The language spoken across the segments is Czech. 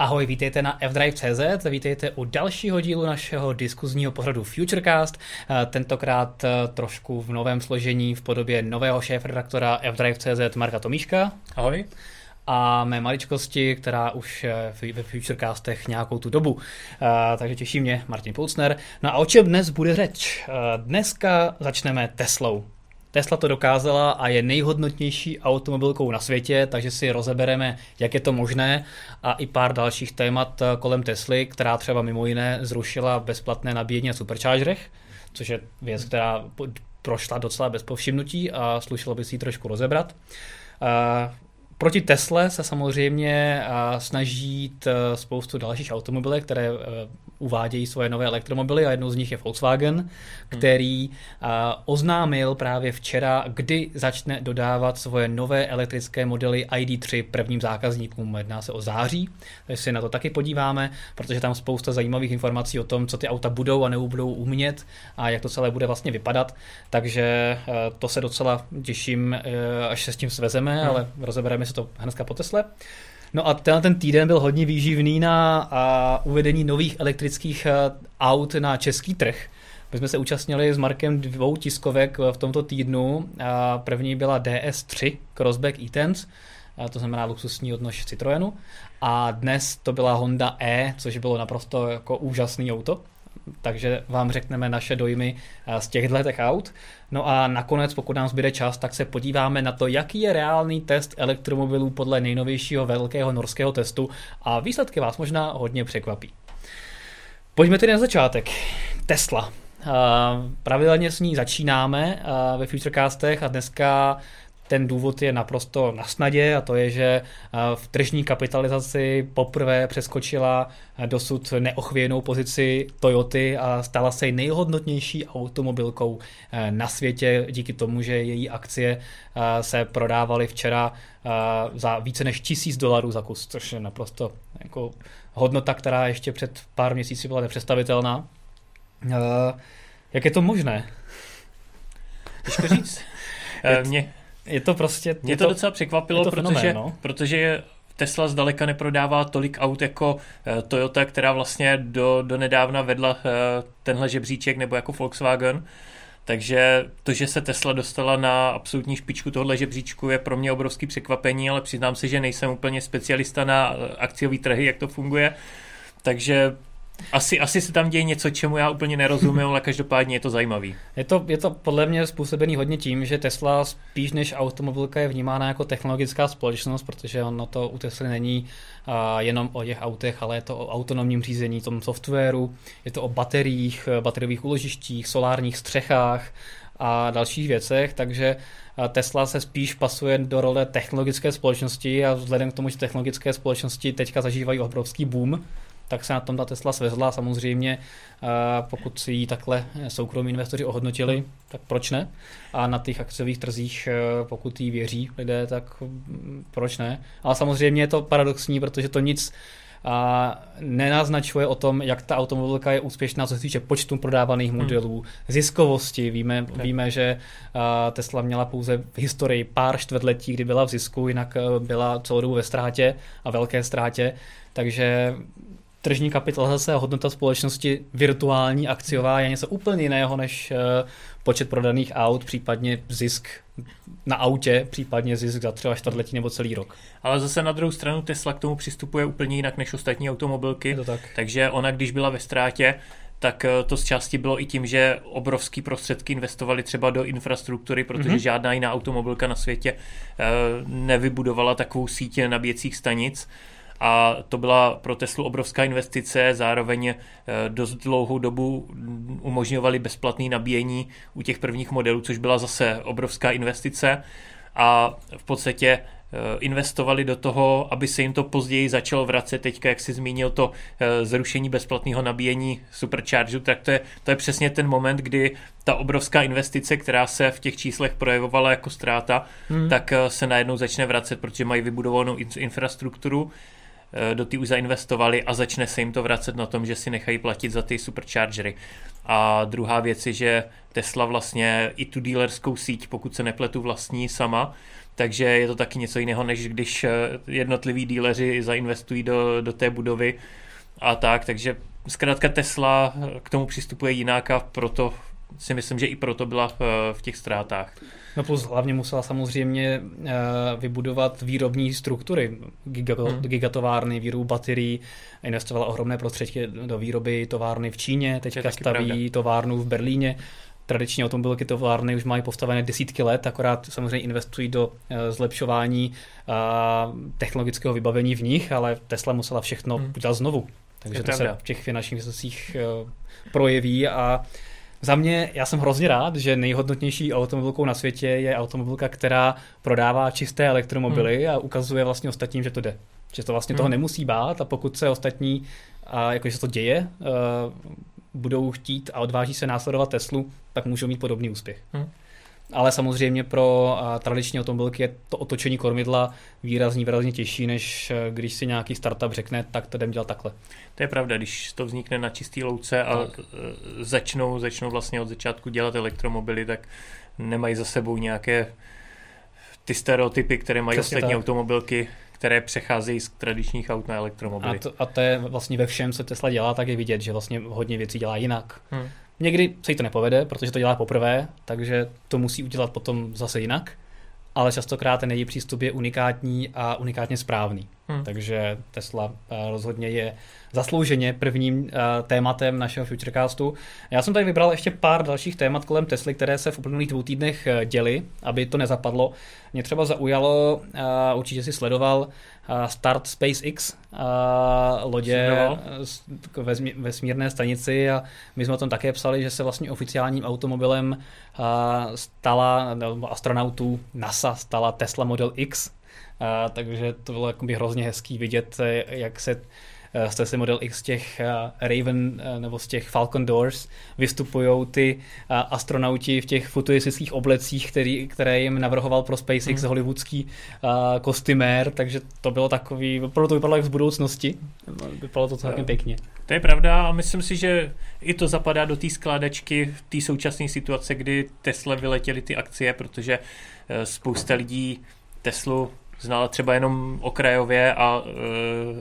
Ahoj, vítejte na fdrive.cz, vítejte u dalšího dílu našeho diskuzního pořadu Futurecast, eh, tentokrát eh, trošku v novém složení v podobě nového šéf-redaktora fdrive.cz Marka Tomíška. Ahoj. A mé maličkosti, která už ve Futurecastech nějakou tu dobu. Eh, takže těší mě Martin Poucner. No a o čem dnes bude řeč? Dneska začneme Teslou. Tesla to dokázala a je nejhodnotnější automobilkou na světě, takže si rozebereme, jak je to možné a i pár dalších témat kolem Tesly, která třeba mimo jiné zrušila bezplatné nabíjení na superchargerech, což je věc, která prošla docela bez povšimnutí a slušelo by si ji trošku rozebrat. Proti Tesle se samozřejmě snaží jít e, spoustu dalších automobilek, které e, uvádějí svoje nové elektromobily a jednou z nich je Volkswagen, hmm. který oznámil právě včera, kdy začne dodávat svoje nové elektrické modely ID3 prvním zákazníkům. Jedná se o září, takže si na to taky podíváme, protože tam spousta zajímavých informací o tom, co ty auta budou a nebudou umět a jak to celé bude vlastně vypadat. Takže to se docela těším, až se s tím svezeme, hmm. ale rozebereme si to hnedka po Tesle. No a ten, ten týden byl hodně výživný na a, uvedení nových elektrických a, e, aut na český trh. My jsme se účastnili s Markem dvou tiskovek v tomto týdnu. A první byla DS3 Crossback e-Tense, to znamená luxusní odnož Citroenu. A dnes to byla Honda E, což bylo naprosto jako úžasný auto takže vám řekneme naše dojmy eh, z těchto aut. No a nakonec, pokud nám zbyde čas, tak se podíváme na to, jaký je reálný test elektromobilů podle nejnovějšího velkého norského testu a výsledky vás možná hodně překvapí. Pojďme tedy na začátek. Tesla. Uh, pravidelně s ní začínáme uh, ve Futurecastech a dneska ten důvod je naprosto na snadě a to je, že eh, v tržní kapitalizaci poprvé přeskočila eh, dosud neochvějnou pozici Toyoty a stala se nejhodnotnější automobilkou eh, na světě díky tomu, že její akcie se prodávaly včera za více než tisíc dolarů za kus, což je naprosto jako hodnota, která ještě před pár měsíci byla nepředstavitelná. Jak je to možné? Těžko říct. Mě, je to prostě... Mě to, to docela překvapilo, to protože, fenomén, no? protože Tesla zdaleka neprodává tolik aut jako uh, Toyota, která vlastně do, do nedávna vedla uh, tenhle žebříček, nebo jako Volkswagen. Takže to, že se Tesla dostala na absolutní špičku tohohle žebříčku, je pro mě obrovský překvapení, ale přiznám se, že nejsem úplně specialista na eh, akciový trhy, jak to funguje. Takže asi, asi se tam děje něco, čemu já úplně nerozumím, ale každopádně je to zajímavý. Je to, je to podle mě způsobený hodně tím, že Tesla spíš než automobilka je vnímána jako technologická společnost, protože ono to u Tesly není uh, jenom o těch autech, ale je to o autonomním řízení, tom softwaru, je to o bateriích, bateriových úložištích, solárních střechách a dalších věcech, takže Tesla se spíš pasuje do role technologické společnosti a vzhledem k tomu, že technologické společnosti teďka zažívají obrovský boom, tak se na tom ta Tesla svezla. Samozřejmě, pokud si ji takhle soukromí investoři ohodnotili, tak proč ne? A na těch akciových trzích, e, pokud jí věří lidé, tak mm, proč ne? Ale samozřejmě je to paradoxní, protože to nic a nenaznačuje o tom, jak ta automobilka je úspěšná, co se týče počtu prodávaných hmm. modelů, hmm. ziskovosti. Víme, okay. víme, že Tesla měla pouze v historii pár čtvrtletí, kdy byla v zisku, jinak e, byla celou dobu ve ztrátě a velké ztrátě. Takže tržní kapitalizace a hodnota společnosti virtuální, akciová je něco úplně jiného než uh, počet prodaných aut, případně zisk na autě, případně zisk za třeba čtvrtletí nebo celý rok. Ale zase na druhou stranu Tesla k tomu přistupuje úplně jinak než ostatní automobilky. to tak. Takže ona, když byla ve ztrátě, tak eh, to z části bylo i tím, že obrovský prostředky investovali třeba do infrastruktury, protože mm-hmm. žádná jiná automobilka na světě uh, nevybudovala takovou sítě nabíjecích stanic a to byla pro Teslu obrovská investice, zároveň eh, dost dlouhou dobu umožňovali bezplatné nabíjení u těch prvních modelů, což byla zase obrovská investice a v podstatě eh, investovali do toho, aby se jim to později začalo vracet. Teďka, jak si zmínil to eh, zrušení bezplatného nabíjení Supercharge, tak to je, to je přesně ten moment, kdy ta obrovská investice, která se v těch číslech projevovala jako ztráta, hmm. tak se najednou začne vracet, protože mají vybudovanou infrastrukturu do ty už zainvestovali a začne se jim to vracet na tom, že si nechají platit za ty superchargery. A druhá věc je, že Tesla vlastně i tu dealerskou síť, pokud se nepletu, vlastní sama, takže je to taky něco jiného, než když eh, jednotliví díleři zainvestují do, do té budovy a tak, takže zkrátka Tesla k tomu přistupuje jinak a proto si myslím, že i proto byla v těch ztrátách. No plus hlavně musela samozřejmě eh, vybudovat výrobní struktury, hmm. gigatovárny, výrobu baterií, investovala ohromné prostředky do výroby továrny v Číně, teďka staví pravda. továrnu v Berlíně. Tradiční automobilky továrny už mají postavené desítky let, akorát samozřejmě investují do eh, zlepšování eh, technologického vybavení v nich, ale Tesla musela všechno hmm. udělat znovu. Takže to se v těch finančních výsledcích projeví a za mě, já jsem hrozně rád, že nejhodnotnější automobilkou na světě je automobilka, která prodává čisté elektromobily hmm. a ukazuje vlastně ostatním, že to jde. Že to vlastně hmm. toho nemusí bát a pokud se ostatní, a jakože se to děje, uh, budou chtít a odváží se následovat Teslu, tak můžou mít podobný úspěch. Hmm ale samozřejmě pro tradiční automobilky je to otočení kormidla výrazně, výrazně těžší, než e, když si nějaký startup řekne, tak to jdem dělat takhle. To je pravda, když to vznikne na čistý louce a tak. E, začnou, začnou vlastně od začátku dělat elektromobily, tak nemají za sebou nějaké ty stereotypy, které mají Přesně ostatní tak. automobilky, které přecházejí z tradičních aut na elektromobily. A to, a to je vlastně ve všem, co Tesla dělá, tak je vidět, že vlastně hodně věcí dělá jinak. Hmm. Někdy se jí to nepovede, protože to dělá poprvé, takže to musí udělat potom zase jinak, ale častokrát ten její přístup je unikátní a unikátně správný. Hmm. Takže Tesla eh, rozhodně je zaslouženě prvním uh, tématem našeho Futurecastu. Já jsem tady vybral ještě pár dalších témat kolem Tesly, které se v uplynulých dvou týdnech eh, děly, aby to nezapadlo. Mě třeba zaujalo, určitě si sledoval, start SpaceX uh, lodě ve vesmírné stanici a my jsme o tom také psali, že se vlastně oficiálním automobilem uh, stala, nebo astronautů NASA stala Tesla Model X, Uh, takže to bylo jakoby hrozně hezký vidět, jak se z Tesla Model X z těch eh, Raven eh, nebo z těch Falcon Doors vystupují ty eh, astronauti v těch futuristických oblecích, který, které jim navrhoval pro SpaceX hmm. hollywoodský kostýmér, takže to bylo takový, opravdu to vypadalo jak z budoucnosti, vypadalo to celkem pěkně. To je pravda a myslím si, že i to zapadá do té skládačky v té současné situace, kdy Tesla vyletěly ty akcie, protože spousta lidí Teslu znala třeba jenom okrajově a uh,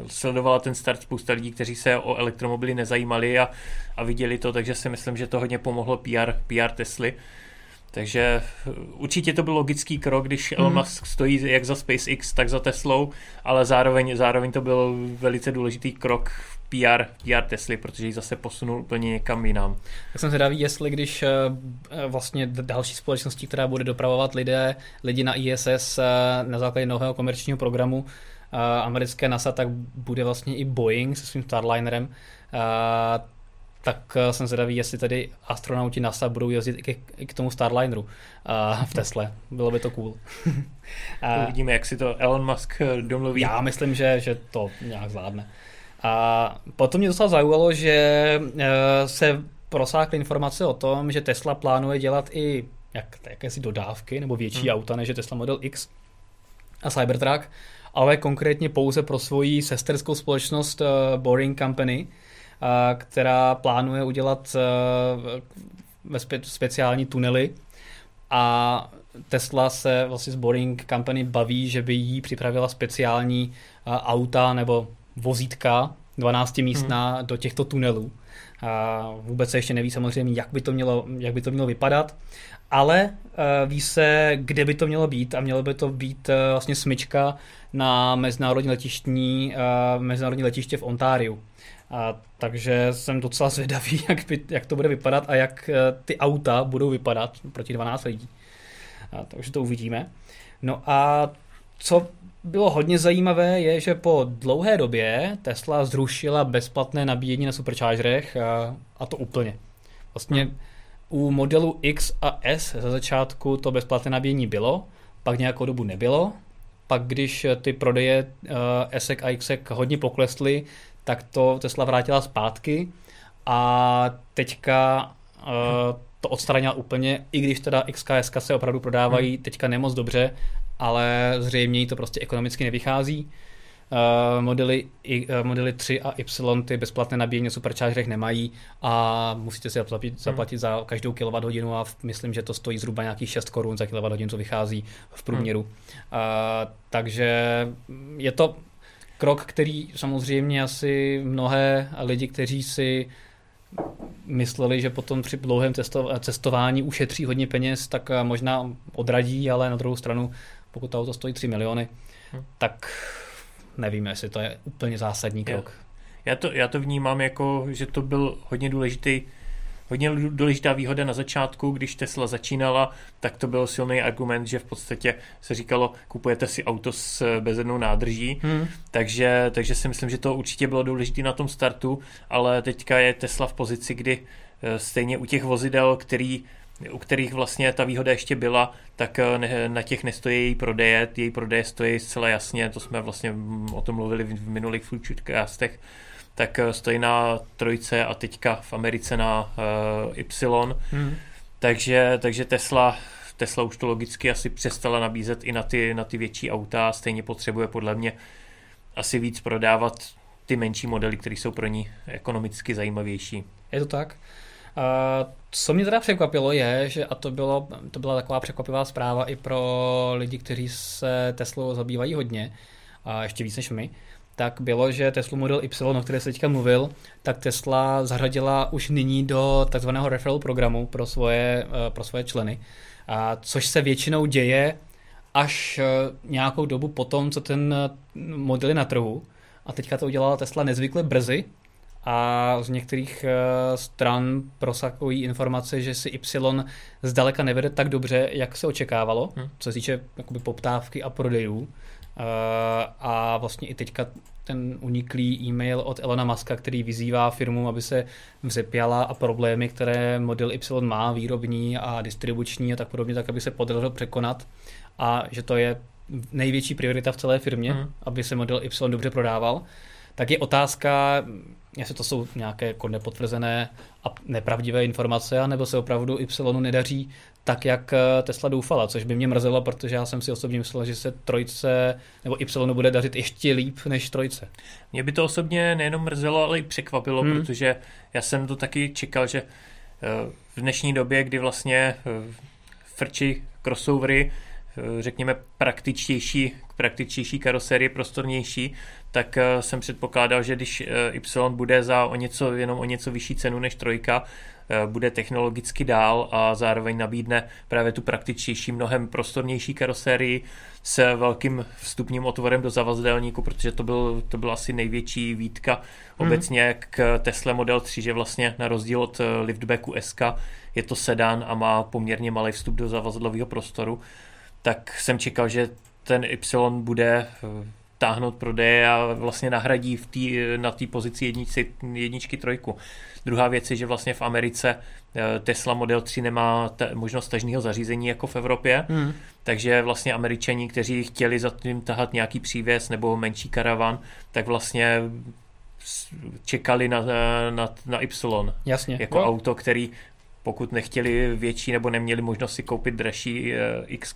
sledovala ten start spousta lidí, kteří se o elektromobily nezajímali a, a viděli to, takže si myslím, že to hodně pomohlo PR, PR Tesly. Takže určitě to byl logický krok, když Elon mhm. Musk stojí jak za SpaceX, tak za Teslou, ale zároveň, zároveň to byl velice důležitý krok PR, PR Tesly, protože ji zase posunul úplně někam jinam. Tak jsem zvědavý, jestli když eh, vlastně další společností, která bude dopravovat lidé, lidi na ISS eh, na základě nového komerčního programu eh, americké NASA, tak bude vlastně i Boeing se svým Starlinerem, tak jsem zvědavý, jestli tedy astronauti NASA budou jezdit i k, i k tomu Starlineru uh, v Tesle. Bylo by to cool. Uvidíme, jak si to Elon Musk domluví. Já myslím, že, že to nějak zvládne. A potom mě docela zaujalo, že eh, se prosákly informace o tom, že Tesla plánuje dělat i jak, jakési dodávky nebo větší hmm. auta než je Tesla Model X a Cybertruck, ale konkrétně pouze pro svoji sesterskou společnost uh, Boring Company, uh, která plánuje udělat uh, ve spe- speciální tunely a Tesla se vlastně s Boring Company baví, že by jí připravila speciální uh, auta nebo vozítka 12 místná hmm. do těchto tunelů. A vůbec se ještě neví samozřejmě, jak by to mělo, jak by to mělo vypadat, ale uh, ví se, kde by to mělo být a mělo by to být uh, vlastně smyčka na mezinárodní letištní, uh, mezinárodní letiště v Ontáriu. A, takže jsem docela zvědavý, jak, by, jak to bude vypadat a jak uh, ty auta budou vypadat proti 12 lidí. A, takže to uvidíme. No a co bylo hodně zajímavé, je, že po dlouhé době Tesla zrušila bezplatné nabíjení na superchargerech a, a to úplně. Vlastně u modelu X a S za začátku to bezplatné nabíjení bylo, pak nějakou dobu nebylo, pak když ty prodeje uh, S a X hodně poklesly, tak to Tesla vrátila zpátky a teďka uh, to odstranila úplně, i když teda XKS se opravdu prodávají hmm. teďka nemoc dobře ale zřejmě jí to prostě ekonomicky nevychází. Uh, modely, I, uh, modely 3 a Y ty bezplatné nabíjení na superchargerech nemají a musíte si zaplatit, hmm. zaplatit hmm. za každou kWh a v, myslím, že to stojí zhruba nějakých 6 korun za kWh, co vychází v průměru. Hmm. Uh, takže je to krok, který samozřejmě asi mnohé lidi, kteří si mysleli, že potom při dlouhém cestování ušetří hodně peněz, tak možná odradí, ale na druhou stranu, pokud to auto stojí 3 miliony, hmm. tak nevím, jestli to je úplně zásadní krok. Já to, já to vnímám jako, že to byl hodně důležitý hodně důležitá výhoda na začátku, když Tesla začínala, tak to byl silný argument, že v podstatě se říkalo, kupujete si auto s bezednou nádrží, hmm. takže, takže si myslím, že to určitě bylo důležité na tom startu, ale teďka je Tesla v pozici, kdy eh, stejně u těch vozidel, který u kterých vlastně ta výhoda ještě byla, tak eh, na těch nestojí její prodeje, její prodeje stojí zcela jasně, to jsme vlastně o tom mluvili v, minulých foodcastech, tak eh, stojí na trojce a teďka v Americe na uh, Y. Hmm. Takže, takže Tesla, Tesla už to logicky asi přestala nabízet i na ty, na ty větší auta, stejně potřebuje podle mě asi víc prodávat ty menší modely, které jsou pro ní ekonomicky zajímavější. Je to tak? Co mě teda překvapilo je, že a to, bylo, to byla taková překvapivá zpráva i pro lidi, kteří se Teslou zabývají hodně, a ještě víc než my, tak bylo, že Tesla Model Y, o které se teďka mluvil, tak Tesla zařadila už nyní do takzvaného referral programu pro svoje, eh, pro svoje členy, a což se většinou děje až eh, nějakou dobu potom, co ten eh, model je na trhu. A teďka to udělala Tesla nezvykle brzy, a z některých stran prosakují informace, že si Y zdaleka nevede tak dobře, jak se očekávalo, hmm. co se týče jakoby poptávky a prodejů. A vlastně i teďka ten uniklý e-mail od Elona Muska, který vyzývá firmu, aby se vzepěla a problémy, které model Y má, výrobní a distribuční a tak podobně, tak aby se podařilo překonat a že to je největší priorita v celé firmě, hmm. aby se model Y dobře prodával, tak je otázka, jestli to jsou nějaké jako nepotvrzené a nepravdivé informace, nebo se opravdu Y nedaří tak, jak eh, Tesla doufala, což by mě mrzelo, protože já jsem si osobně myslel, že se trojce nebo Y bude dařit ještě líp než trojce. Mě by to osobně nejenom mrzelo, ale i překvapilo, hmm. protože já jsem to taky čekal, že eh, v dnešní době, kdy vlastně eh, frči crossovery, řekněme praktičtější, praktičtější karosérie, prostornější, tak jsem předpokládal, že když Y bude za o něco, jenom o něco vyšší cenu než trojka, Eh, bude technologicky dál a zároveň nabídne právě tu praktičtější, mnohem prostornější karosérii s velkým vstupním otvorem do zavazdelníku, protože to byl, to byl asi největší výtka hmm. obecně k Tesla Model 3, že vlastně na rozdíl od eh, liftbacku SK je to sedan a má poměrně malý vstup do zavazadlového prostoru, tak jsem čekal, že ten Y bude eh, táhnout prodeje a vlastně nahradí v tý, na té pozici jedničky, jedničky trojku. Druhá věc je, že vlastně v Americe eh, Tesla Model 3 nemá te, možnost tažního zařízení jako v Evropě, hmm. takže vlastně američani, kteří chtěli za tím tahat nějaký přívěs nebo menší karavan, tak vlastně čekali na, na, na Y Jasně. jako no. auto, který pokud nechtěli větší nebo neměli možnost si koupit dražší uh, X,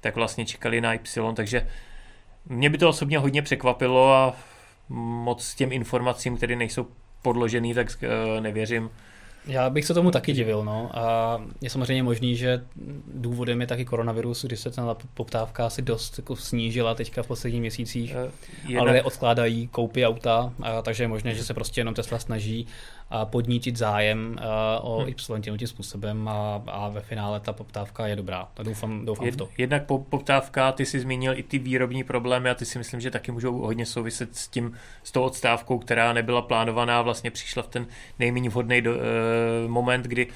tak vlastně čekali na Y, takže mě by to osobně hodně překvapilo a moc těm informacím, které nejsou podložený, tak uh, nevěřím. Já bych se tomu taky divil, no. A je samozřejmě možný, že důvodem je taky koronavirus, kdy se ta poptávka asi dost jako snížila teďka v posledních měsících, uh, jinak... ale odkládají koupy auta, a, takže je možné, že se prostě jenom Tesla snaží podnítit zájem uh, o hmm. Y tím způsobem a, a ve finále ta poptávka je dobrá. Tak doufám, doufám Jed, v to. Jednak poptávka, ty jsi zmínil i ty výrobní problémy a ty si myslím, že taky můžou hodně souviset s tím, s tou odstávkou, která nebyla plánovaná, vlastně přišla v ten nejméně vhodný do, uh, moment, kdy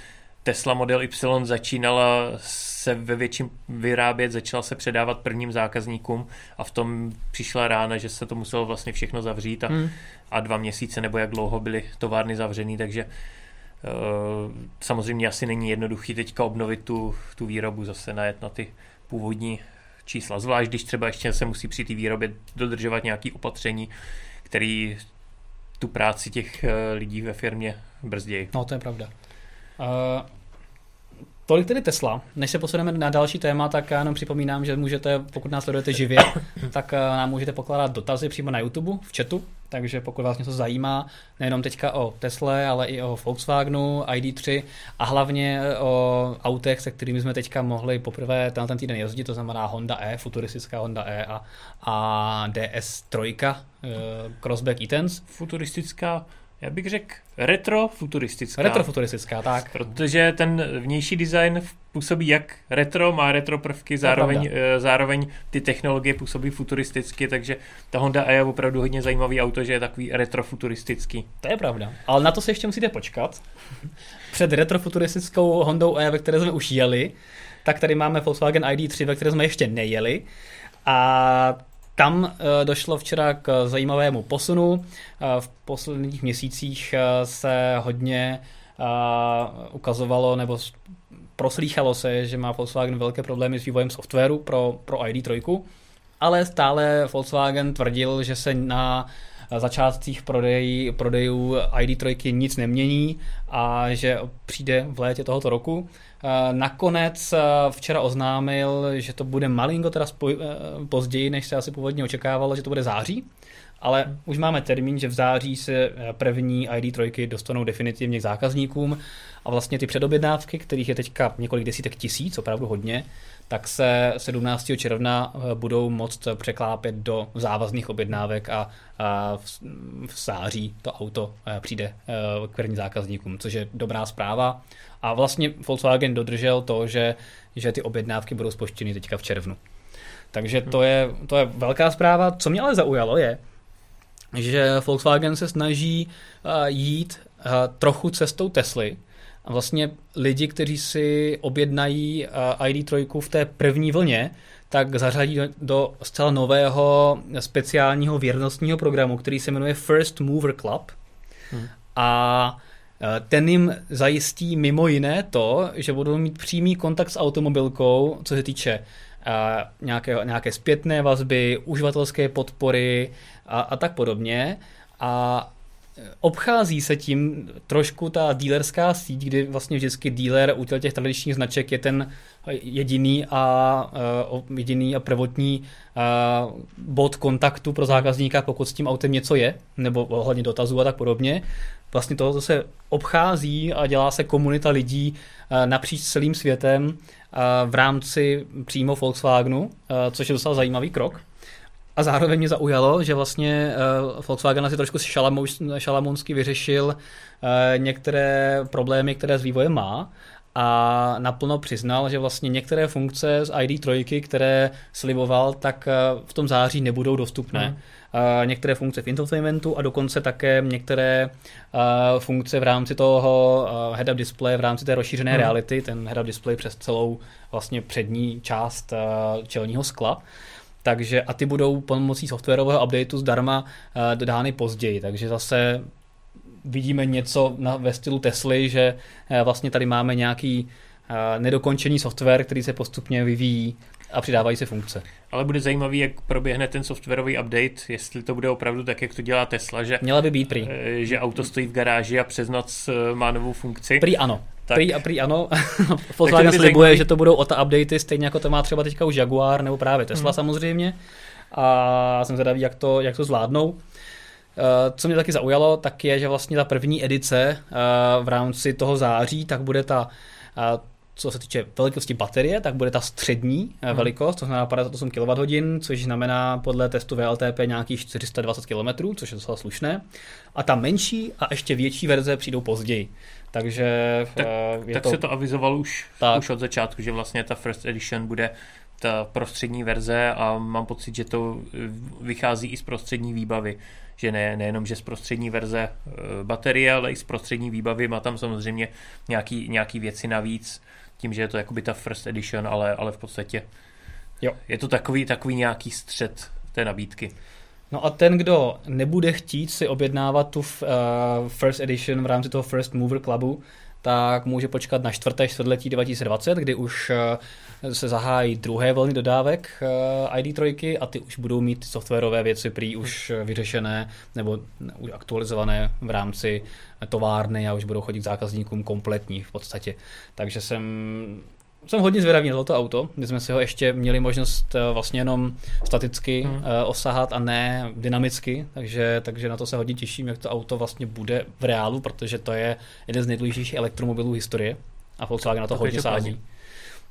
Tesla Model Y začínala se ve větším vyrábět, začala se předávat prvním zákazníkům a v tom přišla rána, že se to muselo vlastně všechno zavřít a, hmm. a dva měsíce nebo jak dlouho byly továrny zavřený, takže uh, samozřejmě asi není jednoduchý teďka obnovit tu, tu výrobu, zase najet na ty původní čísla, zvlášť když třeba ještě se musí při té výrobě dodržovat nějaké opatření, který tu práci těch uh, lidí ve firmě brzdějí. No, to je pravda. Uh, Tolik tedy Tesla. Než se posuneme na další téma, tak já jenom připomínám, že můžete, pokud nás sledujete živě, tak eh, nám můžete pokládat dotazy přímo na YouTube, v chatu, takže pokud vás něco zajímá, nejenom teďka o Tesle, ale i o Volkswagenu, ID3 a hlavně o autech, se kterými jsme teďka mohli poprvé ten, ten týden jezdit, to znamená Honda E, futuristická Honda E a, a DS3, eh, Crossback e-Tense. Futuristická já bych řekl retrofuturistická. Retrofuturistická, tak. Protože ten vnější design působí jak retro, má retro prvky, zároveň, eh, zároveň ty technologie působí futuristicky, takže ta Honda E je opravdu hodně zajímavý auto, že je takový retrofuturistický. To je pravda, ale na to se ještě musíte počkat. Před retrofuturistickou Hondou E, ve které jsme už jeli, tak tady máme Volkswagen ID3, ve které jsme ještě nejeli. A tam uh, došlo včera k zajímavému posunu. Uh, v posledních měsících uh, se hodně ukazovalo nebo proslýchalo se, že má Volkswagen velké problémy s vývojem softwaru pro, pro ID3, ale stále Volkswagen tvrdil, že se na začátcích prodej, prodejů ID3 nic nemění a že přijde v létě tohoto roku. Eh, nakonec eh, včera oznámil, že to bude malinko teda spoj, eh, později, než se asi původně očekávalo, že to bude září, ale už máme termín, že v září se první ID3 dostanou definitivně k zákazníkům a vlastně ty předobjednávky, kterých je teďka několik desítek tisíc, opravdu hodně, tak se 17. června budou moct překlápět do závazných objednávek a, v, září to auto přijde k prvním zákazníkům, což je dobrá zpráva. A vlastně Volkswagen dodržel to, že, že ty objednávky budou spoštěny teďka v červnu. Takže to je, to je velká zpráva. Co mě ale zaujalo je, že Volkswagen se snaží jít trochu cestou Tesly. A vlastně lidi, kteří si objednají uh, ID3 v té první vlně, tak zařadí do, do zcela nového speciálního věrnostního programu, který se jmenuje First Mover Club. Hmm. A Eh, ten jim zajistí mimo jiné to, že budou mít přímý kontakt s automobilkou, co se týče eh, nějaké, nějaké zpětné vazby, uživatelské podpory a, a tak podobně. A eh, obchází se tím trošku ta dílerská síť, kdy vlastně vždycky díler u těch tradičních značek je ten jediný a uh, jediný a prvotní uh, bod kontaktu pro zákazníka, pokud s tím autem něco je, nebo ohledně dotazů a tak podobně vlastně toho, se obchází a dělá se komunita lidí eh, napříč celým světem eh, v rámci přímo Volkswagenu, eh, což je docela zajímavý krok. A zároveň mě zaujalo, že vlastně Volkswagen asi trošku šalamounsky vyřešil některé problémy, které s vývojem má a naplno přiznal, že vlastně některé funkce z ID3, které sliboval, tak v tom září nebudou dostupné. Hmm některé funkce v infotainmentu a dokonce také některé funkce v rámci toho head-up display, v rámci té rozšířené hmm. reality, ten head-up display přes celou vlastně přední část čelního skla. Takže a ty budou pomocí softwarového updateu zdarma dodány později, takže zase vidíme něco na, ve stylu Tesly, že vlastně tady máme nějaký nedokončený software, který se postupně vyvíjí a přidávají se funkce. Ale bude zajímavý, jak proběhne ten softwarový update, jestli to bude opravdu tak, jak to dělá Tesla, že, Měla by být prý. Eh, že auto stojí v garáži a přes noc eh, má novou funkci. Prý ano. Tak. Prý, a prý ano. Volkswagen slibuje, zajímavý... že to budou OTA updaty, stejně jako to má třeba teďka už Jaguar nebo právě Tesla hmm. samozřejmě. A jsem zvědavý, jak to, jak to zvládnou. Eh, co mě taky zaujalo, tak je, že vlastně ta první edice v rámci toho září, tak bude ta co se týče velikosti baterie, tak bude ta střední hmm. velikost, to znamená 58 kWh, což znamená podle testu VLTP nějakých 420 km, což je docela slušné. A ta menší a ještě větší verze přijdou později. Takže tak, eh, je tak to... se to avizovalo už, tak. už od začátku, že vlastně ta First Edition bude ta prostřední verze a mám pocit, že to vychází i z prostřední výbavy že ne, nejenom, že z prostřední verze eh, baterie, ale i z prostřední výbavy má tam samozřejmě nějaký, nějaký věci navíc, tím, že je to jakoby ta first edition, ale, ale v podstatě jo. je to takový, takový nějaký střed té nabídky. No a ten, kdo nebude chtít si objednávat tu uh, first edition v rámci toho first mover clubu, tak může počkat na čtvrté čtvrtletí 2020, kdy už eh, se zahájí druhé vlny dodávek eh, ID3 a ty už budou mít softwarové věci prý už vyřešené nebo už aktualizované v rámci továrny a už budou chodit k zákazníkům kompletní v podstatě. Takže jsem jsem hodně zvědavý na toto auto. My jsme si ho ještě měli možnost eh, vlastně jenom staticky hmm. osahat a ne dynamicky, takže, takže na to se hodně těším, jak to auto vlastně bude v reálu, protože to je jeden z nejdůležitějších elektromobilů historie a Volkswagen na to tak hodně sází.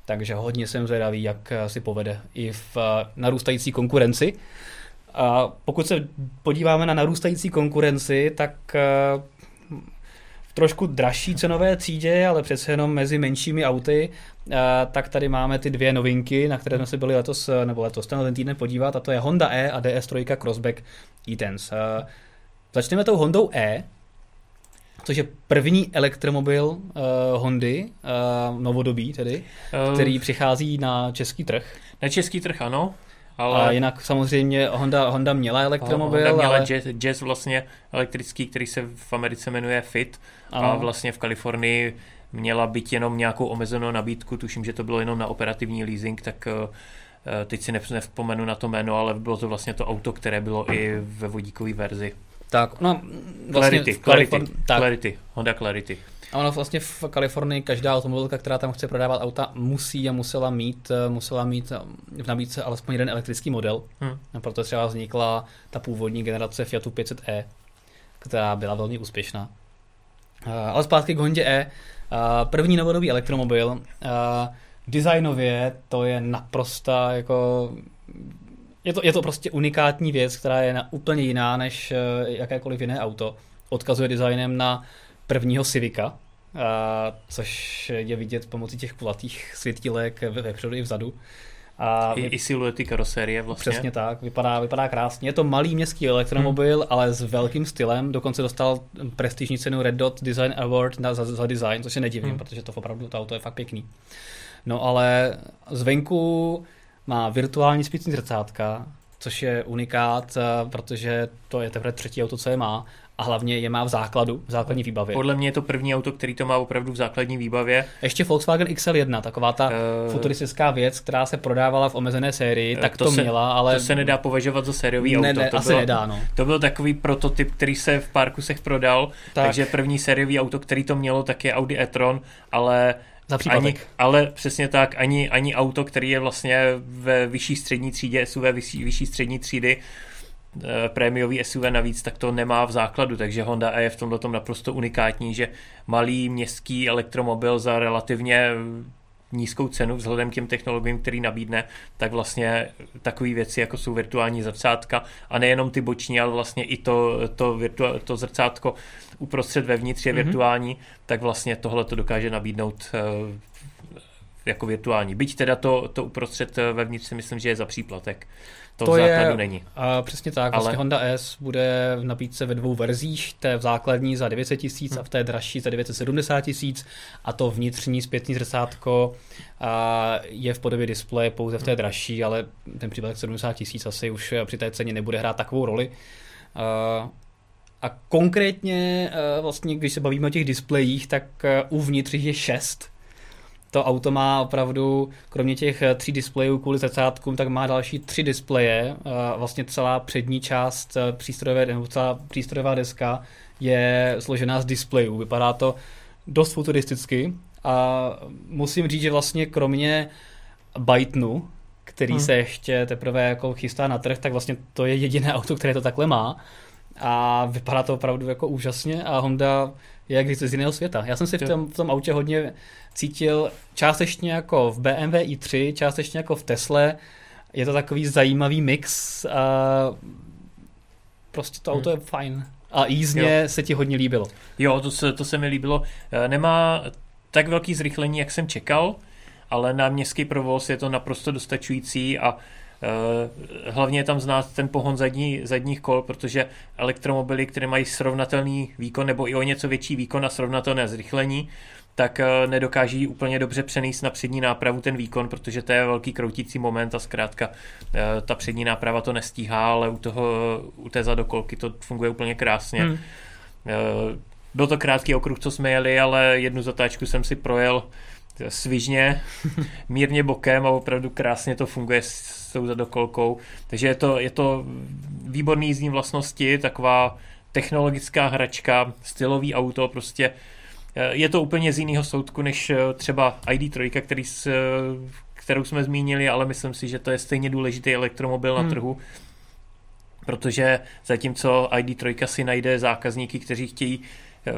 Takže hodně jsem zvědavý, jak eh, si povede i v narůstající konkurenci. A pokud se podíváme na narůstající konkurenci, tak trošku dražší cenové třídě, ale přece jenom mezi menšími auty, tak tady máme ty dvě novinky, na které jsme se byli letos, nebo letos ten týden podívat, a to je Honda E a DS3 Crossback e-Tense. Začneme tou Hondou E, což je první elektromobil uh, Hondy, uh, novodobí tedy, uh, který přichází na český trh. Na český trh, ano. Ale... A jinak samozřejmě Honda, Honda měla elektromobil. Honda měla ale... jazz, jazz vlastně elektrický, který se v Americe jmenuje Fit ano. a vlastně v Kalifornii měla být jenom nějakou omezenou nabídku, tuším, že to bylo jenom na operativní leasing, tak teď si nevzpomenu na to jméno, ale bylo to vlastně to auto, které bylo i ve vodíkové verzi. Tak, no, vlastně Clarity, Clarity, tak. Clarity, Honda Clarity. A ono vlastně v Kalifornii každá automobilka, která tam chce prodávat auta, musí a musela mít, eh, musela mít eh, v nabídce alespoň jeden elektrický model. Hmm. A proto třeba vznikla ta původní generace Fiatu 500e, která byla velmi úspěšná. Eh, ale zpátky k Hondě E. První novodobý elektromobil. Designově to je naprosta jako je to, je to prostě unikátní věc, která je na, úplně jiná než jakékoliv jiné auto. Odkazuje designem na prvního Civica, a, což je vidět pomocí těch kulatých světílek vepředu i vzadu. A I, I siluety karosérie vlastně. Přesně tak, vypadá, vypadá krásně. Je to malý městský elektromobil, hmm. ale s velkým stylem. Dokonce dostal prestižní cenu Red Dot Design Award na, za, za design, což se nedivím, hmm. protože to opravdu to auto je fakt pěkný. No ale zvenku má virtuální spící zrcátka, což je unikát, protože to je teprve třetí auto, co je má a hlavně je má v základu, v základní výbavě. Podle mě je to první auto, který to má opravdu v základní výbavě. Ještě Volkswagen XL1, taková ta uh, futuristická věc, která se prodávala v omezené sérii, tak to, to se, měla, ale... To se nedá považovat za sériový ne, auto. Ne, to asi bylo, nedá, no. To byl takový prototyp, který se v pár kusech prodal, tak. takže první sériový auto, který to mělo, tak je Audi e-tron, ale za ani, ale přesně tak, ani, ani auto, který je vlastně ve vyšší střední třídě, SUV vyšší, vyšší střední třídy, Eh, prémiový SUV navíc, tak to nemá v základu, takže Honda E je v tomhle tom naprosto unikátní, že malý městský elektromobil za relativně nízkou cenu vzhledem k těm technologiím, který nabídne, tak vlastně takové věci, jako jsou virtuální zrcátka a nejenom ty boční, ale vlastně i to, to, virtua, to zrcátko uprostřed vevnitř je mm-hmm. virtuální, tak vlastně tohle to dokáže nabídnout uh, jako virtuální. Byť teda to, to uprostřed eh, vevnitř si myslím, že je za příplatek to, to v základu je, není. A přesně tak, Ale... vlastně Honda S bude v nabídce ve dvou verzích, té v základní za 900 tisíc hmm. a v té dražší za 970 tisíc a to vnitřní zpětní zrcátko a je v podobě displeje pouze v té dražší, ale ten případek 70 tisíc asi už při té ceně nebude hrát takovou roli. A, a konkrétně vlastně, když se bavíme o těch displejích, tak uvnitř je šest to auto má opravdu, kromě těch eh, tří displejů kvůli zrcátkům, tak má další tři displeje. Vlastně celá přední část eh, přístrojové, nebo celá přístrojová deska je složená z displejů. Vypadá to dost futuristicky a musím říct, že vlastně kromě Bytenu, který hmm. se ještě teprve jako chystá na trh, tak vlastně to je jediné auto, které to takhle má. A vypadá to opravdu jako úžasně a Honda jak z jiného světa. Já jsem si v tom, v tom autě hodně cítil částečně jako v BMW i3, částečně jako v Tesle. Je to takový zajímavý mix a prostě to auto hmm. je fajn. A jízdně jo. se ti hodně líbilo. Jo, to se, to se mi líbilo. Eh, nemá tak velký zrychlení, jak jsem čekal, ale na městský provoz je to naprosto dostačující a hlavně je tam znát ten pohon zadní, zadních kol, protože elektromobily, které mají srovnatelný výkon nebo i o něco větší výkon a srovnatelné zrychlení, tak uh, nedokáží úplně dobře přenést na přední nápravu ten výkon, protože to je velký kroutící moment a zkrátka uh, ta přední náprava to nestíhá, ale u, toho, u té zadokolky to funguje úplně krásně. Hmm. byl to krátký okruh, co jsme jeli, ale jednu zatáčku jsem si projel svižně, mírně bokem a opravdu krásně to funguje s tou zadokolkou. Takže je to, je to výborný jízdní vlastnosti, taková technologická hračka, stylový auto, prostě eh, je to úplně z jiného soudku než eh, třeba ID3, který s, kterou jsme zmínili, ale myslím si, že to je stejně důležitý elektromobil hmm. na trhu, protože zatímco ID3 si najde zákazníky, kteří chtějí eh,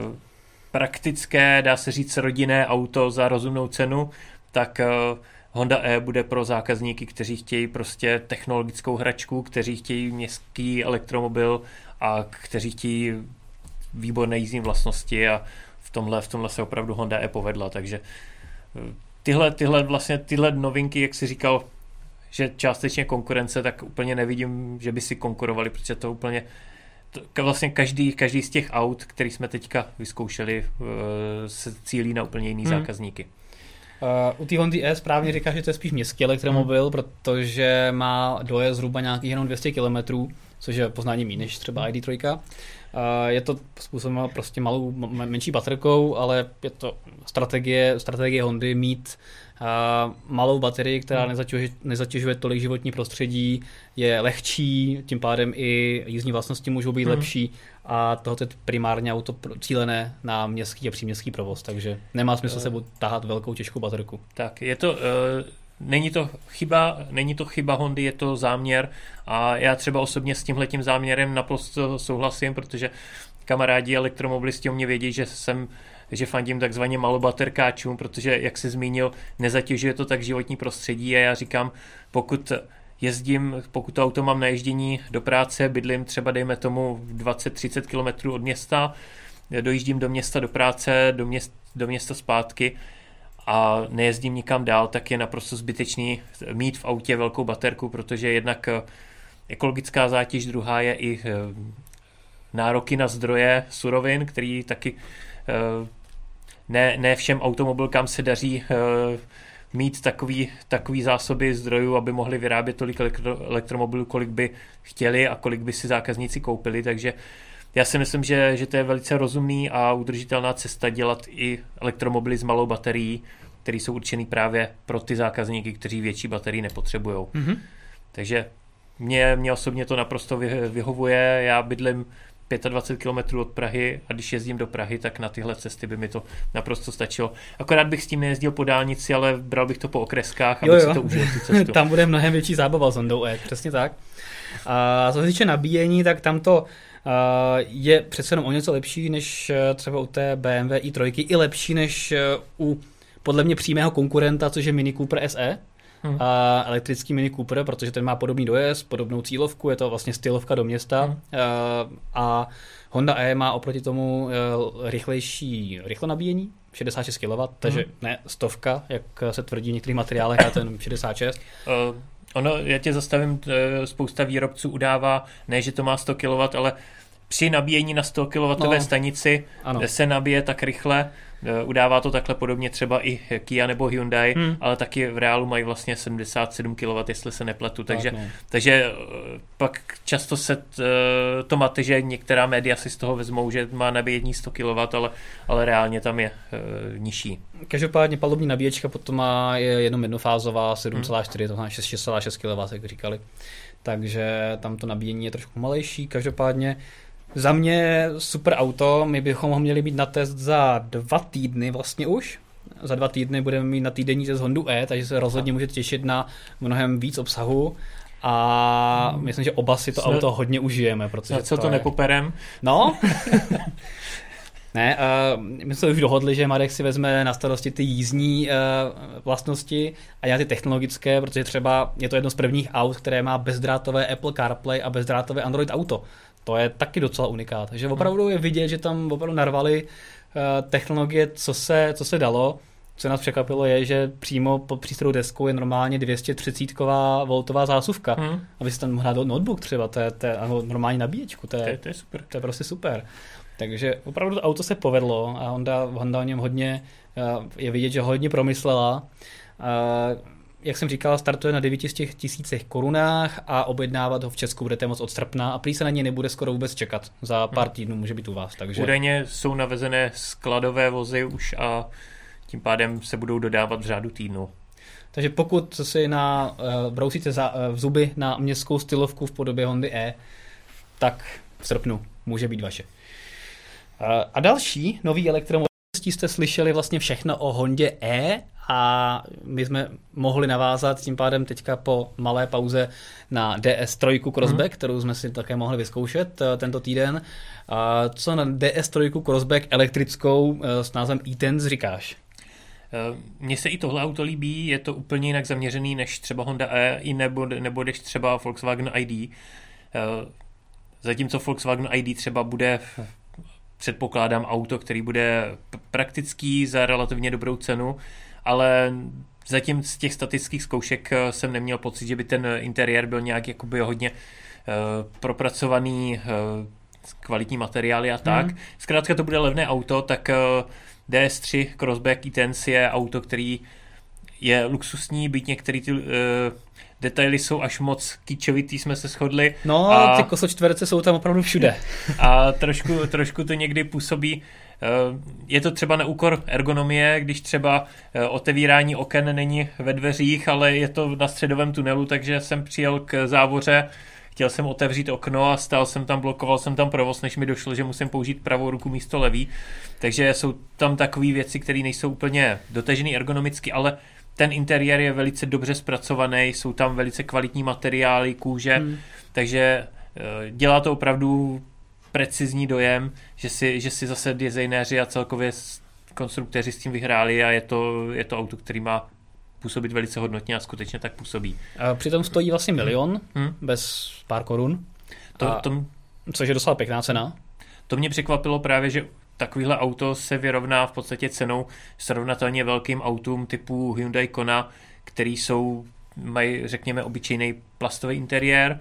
praktické, dá se říct, rodinné auto za rozumnou cenu, tak Honda E bude pro zákazníky, kteří chtějí prostě technologickou hračku, kteří chtějí městský elektromobil a kteří chtějí výborné jízdní vlastnosti a v tomhle, v tomhle se opravdu Honda E povedla, takže eh, tyhle, tyhle, vlastně, tyhle novinky, jak si říkal, že částečně konkurence, tak úplně nevidím, že by si konkurovali, protože to úplně to, vlastně každý, každý z těch aut, který jsme teďka vyzkoušeli, eh, se cílí na úplně jiný hmm. zákazníky. Uh, u té Hondy E správně říká, že to je spíš městský elektromobil, hmm. protože má doje zhruba nějakých jenom 200 km, což je poznání méně než třeba ID3. Uh, je to způsobeno prostě malou, menší baterkou, ale je to strategie, strategie Hondy mít malou baterii, která hmm. nezatěžuje, nezatěžuje tolik životní prostředí, je lehčí, tím pádem i jízdní vlastnosti můžou být hmm. lepší a tohoto je primárně auto cílené na městský a příměstský provoz, takže nemá smysl uh. sebou tahat velkou těžkou baterku. Tak, je to... Uh není to chyba, není to chyba Hondy, je to záměr a já třeba osobně s tímhletím záměrem naprosto souhlasím, protože kamarádi elektromobilisti o mě vědí, že jsem že fandím takzvaně malobaterkáčům, protože, jak se zmínil, nezatěžuje to tak životní prostředí a já říkám, pokud jezdím, pokud to auto mám na ježdění do práce, bydlím třeba dejme tomu 20-30 km od města, dojíždím do města do práce, do, měst, do města zpátky, a nejezdím nikam dál, tak je naprosto zbytečný mít v autě velkou baterku, protože jednak eh, ekologická zátěž, druhá je i eh, nároky na zdroje surovin, který taky eh, ne, ne všem automobilkám se daří mít takový, takový zásoby zdrojů, aby mohli vyrábět tolik elektro, elektromobilů, kolik by chtěli a kolik by si zákazníci koupili, takže já si myslím, že, že to je velice rozumný a udržitelná cesta dělat i elektromobily s malou baterií, které jsou určený právě pro ty zákazníky, kteří větší baterii nepotřebují. Mm-hmm. Takže mě, mě osobně to naprosto vyhovuje. Já bydlím 25 km od Prahy a když jezdím do Prahy, tak na tyhle cesty by mi to naprosto stačilo. Akorát bych s tím nejezdil po dálnici, ale bral bych to po okreskách, abych jo, jo. si to užil tu cestu. tam bude mnohem větší zábava s Hondou E, přesně tak. A co se týče nabíjení, tak tam to je přece jenom o něco lepší než eh, třeba u té BMW i3, i lepší než eh, u podle mě přímého konkurenta, což je Mini Cooper SE. Hmm. A elektrický Mini Cooper, protože ten má podobný dojezd, podobnou cílovku, je to vlastně stylovka do města. Hmm. A, a Honda E má oproti tomu rychlejší rychlo nabíjení, 66 kW, takže hmm. ne stovka, jak se tvrdí v některých materiálech, ale ten 66. Uh, ono, já tě zastavím, spousta výrobců udává, ne, že to má 100 kW, ale při nabíjení na 100 kW no, stanici ano. se nabije tak rychle, e, udává to takhle podobně třeba i Kia nebo Hyundai, hmm. ale taky v reálu mají vlastně 77 kW, jestli se nepletu, takže, tak, no. takže e, pak často se t, e, to máte, že některá média si z toho vezmou, že má nabíjení 100 kW, ale, ale reálně tam je e, nižší. Každopádně palubní nabíječka potom má je jenom jednofázová 7,4, hmm. to znamená 6,6 kW, jak říkali. Takže tam to nabíjení je trošku malejší. Každopádně za mě super auto, my bychom ho měli mít na test za dva týdny vlastně už. Za dva týdny budeme mít na týdenní test Hondu E, takže se rozhodně můžete těšit na mnohem víc obsahu. A hmm. myslím, že oba si to Jsme... auto hodně užijeme. Protože co to, to je... nepoperem? No. ne, uh, my jsme už dohodli, že Marek si vezme na starosti ty jízdní uh, vlastnosti a já ty technologické, protože třeba je to jedno z prvních aut, které má bezdrátové Apple CarPlay a bezdrátové Android Auto to je taky docela unikát. Takže opravdu je vidět, že tam opravdu narvali uh, technologie, co se, co se dalo. Co nás překvapilo je, že přímo pod přístrojou deskou je normálně 230 voltová zásuvka. Hmm. Aby si tam mohl hrát notebook třeba, to je, to je normální nabíječku, to je, to, je, to je super. To je prostě super. Takže opravdu to auto se povedlo a Honda, Honda o něm hodně, uh, je vidět, že hodně promyslela. Jak jsem říkal, startuje na 900 tisících korunách a objednávat ho v Česku budete moc od srpna a prý se na ně nebude skoro vůbec čekat. Za pár hmm. týdnů může být u vás. Takže... Údajně jsou navezené skladové vozy už a tím pádem se budou dodávat v řádu týdnu. Takže pokud si na, uh, brousíte za, uh, v zuby na městskou stylovku v podobě Hondy E, tak v srpnu může být vaše. Uh, a další nový elektromobil jste slyšeli vlastně všechno o Hondě E a my jsme mohli navázat tím pádem teďka po malé pauze na DS3 Crossback, hmm. kterou jsme si také mohli vyzkoušet tento týden. A co na DS3 Crossback elektrickou s názvem e říkáš? Eh, mně se i tohle auto líbí, je to úplně jinak zaměřený než třeba Honda E, i nebo, nebo než třeba Volkswagen ID. Eh, zatímco Volkswagen ID třeba bude, předpokládám, auto, který bude praktický za relativně dobrou cenu, ale zatím z těch statických zkoušek eh, jsem neměl pocit, že by ten interiér byl nějak jakoby hodně propracovaný, kvalitní materiály a tak. Mm. Zkrátka to bude levné auto, tak DS3 Crossback e je auto, který je luxusní, byť některý ty uh, detaily jsou až moc kýčovitý, jsme se shodli. No, a, ty kosočtverce jsou tam opravdu všude. A trošku, trošku to někdy působí je to třeba na úkor ergonomie, když třeba uh, otevírání oken není ve dveřích, ale je to na středovém tunelu, takže jsem přijel k závoře chtěl jsem otevřít okno a stál jsem tam, blokoval jsem tam provoz, než mi došlo, že musím použít pravou ruku místo levý. Takže jsou tam takové věci, které nejsou úplně dotažené ergonomicky, ale ten interiér je velice dobře zpracovaný, jsou tam velice kvalitní materiály, kůže, hmm. takže eh, dělá to opravdu precizní dojem, že si, že si zase designéři a celkově konstruktéři s tím vyhráli a je to, je to auto, který má působit velice hodnotně a skutečně tak působí. A přitom stojí vlastně milion, hmm. bez pár korun, to, a, to, což je docela pěkná cena. To mě překvapilo právě, že takovýhle auto se vyrovná v podstatě cenou srovnatelně velkým autům typu Hyundai Kona, který jsou, mají, řekněme, obyčejný plastový interiér,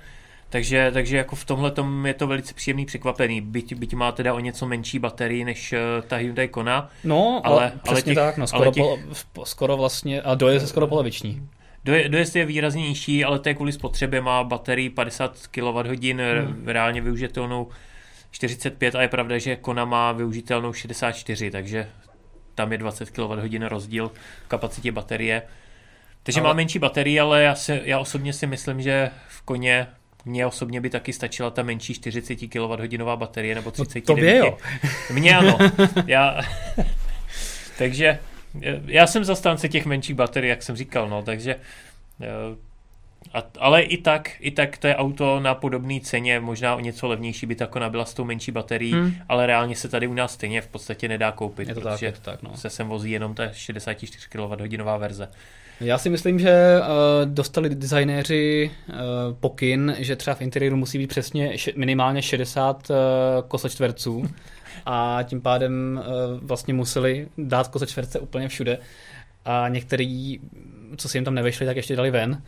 takže, takže jako v tomhle tom je to velice příjemný překvapený. Byť, byť má teda o něco menší baterii než uh, ta Hyundai Kona. No, ale, ale přesně ale těch, tak, no, skoro, těch, pol, skoro vlastně, a dojezd je skoro poloviční. Dojezd je výrazně nižší, ale to je kvůli spotřebě, má baterii 50 kWh, hmm. reálně využitelnou 45 a je pravda, že Kona má využitelnou 64, takže tam je 20 kWh rozdíl v kapacitě baterie. Takže ale... má menší baterii, ale já, se, já osobně si myslím, že v koně mně osobně by taky stačila ta menší 40 kWh baterie nebo 30 no, to jo. Mně ano. Já... takže já jsem zastánce těch menších baterií, jak jsem říkal, no, takže eh, a, ale i tak, i tak to je auto na podobné ceně, možná o něco levnější by tako byla s tou menší baterií, hmm. ale reálně se tady u nás stejně v podstatě nedá koupit, je to protože tak, je to tak, no. se sem vozí jenom ta 64 kWh verze. Já si myslím, že uh, dostali designéři uh, pokyn, že třeba v interiéru musí být přesně minimálně 60 uh, kosočtverců a tím pádem uh, vlastně museli dát kosočtverce úplně všude a některý, co si jim tam nevešli, tak ještě dali ven.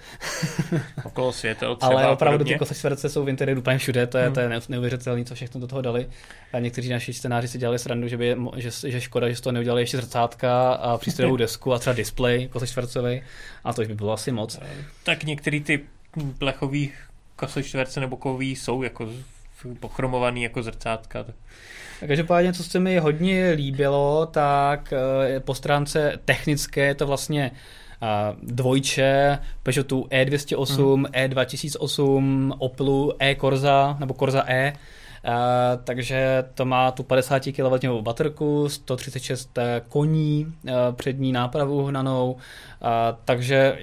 Okolo světel třeba Ale opravdu ty kosočtverce jsou v interiéru úplně všude, to je, hmm. to je neuvěřitelné, co všechno do toho dali. A někteří naši scénáři si dělali srandu, že, by, že, že škoda, že z toho neudělali ještě zrcátka a přístrojovou desku a třeba display kosočtvercový. A to už by bylo asi moc. Tak některý ty plechový kosočtverce nebo kový jsou jako pochromovaný jako zrcátka. Každopádně, co se mi hodně líbilo, tak eh, po stránce technické je to vlastně dvojče, Peugeotu E208, mm. E2008, Opelu E Corsa nebo Corsa E, Uh, takže to má tu 50 kW baterku, 136 koní, uh, přední nápravu hnanou, uh, takže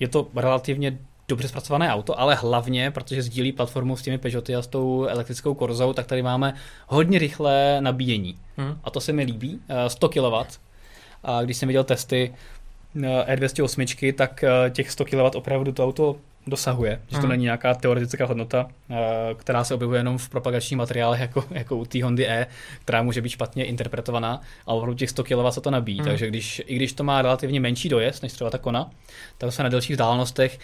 je to relativně dobře zpracované auto, ale hlavně, protože sdílí platformu s těmi Peugeoty a s tou elektrickou Corzou, tak tady máme hodně rychlé nabíjení. Hmm. A to se mi líbí. 100 kW. A když jsem viděl testy E208, tak těch 100 kW opravdu to auto dosahuje, že to hmm. není nějaká teoretická hodnota, která se objevuje jenom v propagačních materiálech jako, jako u té Hondy E, která může být špatně interpretovaná, ale opravdu těch 100 kW se to nabíjí, hmm. takže když, i když to má relativně menší dojezd než třeba ta Kona, tak se na delších vzdálenostech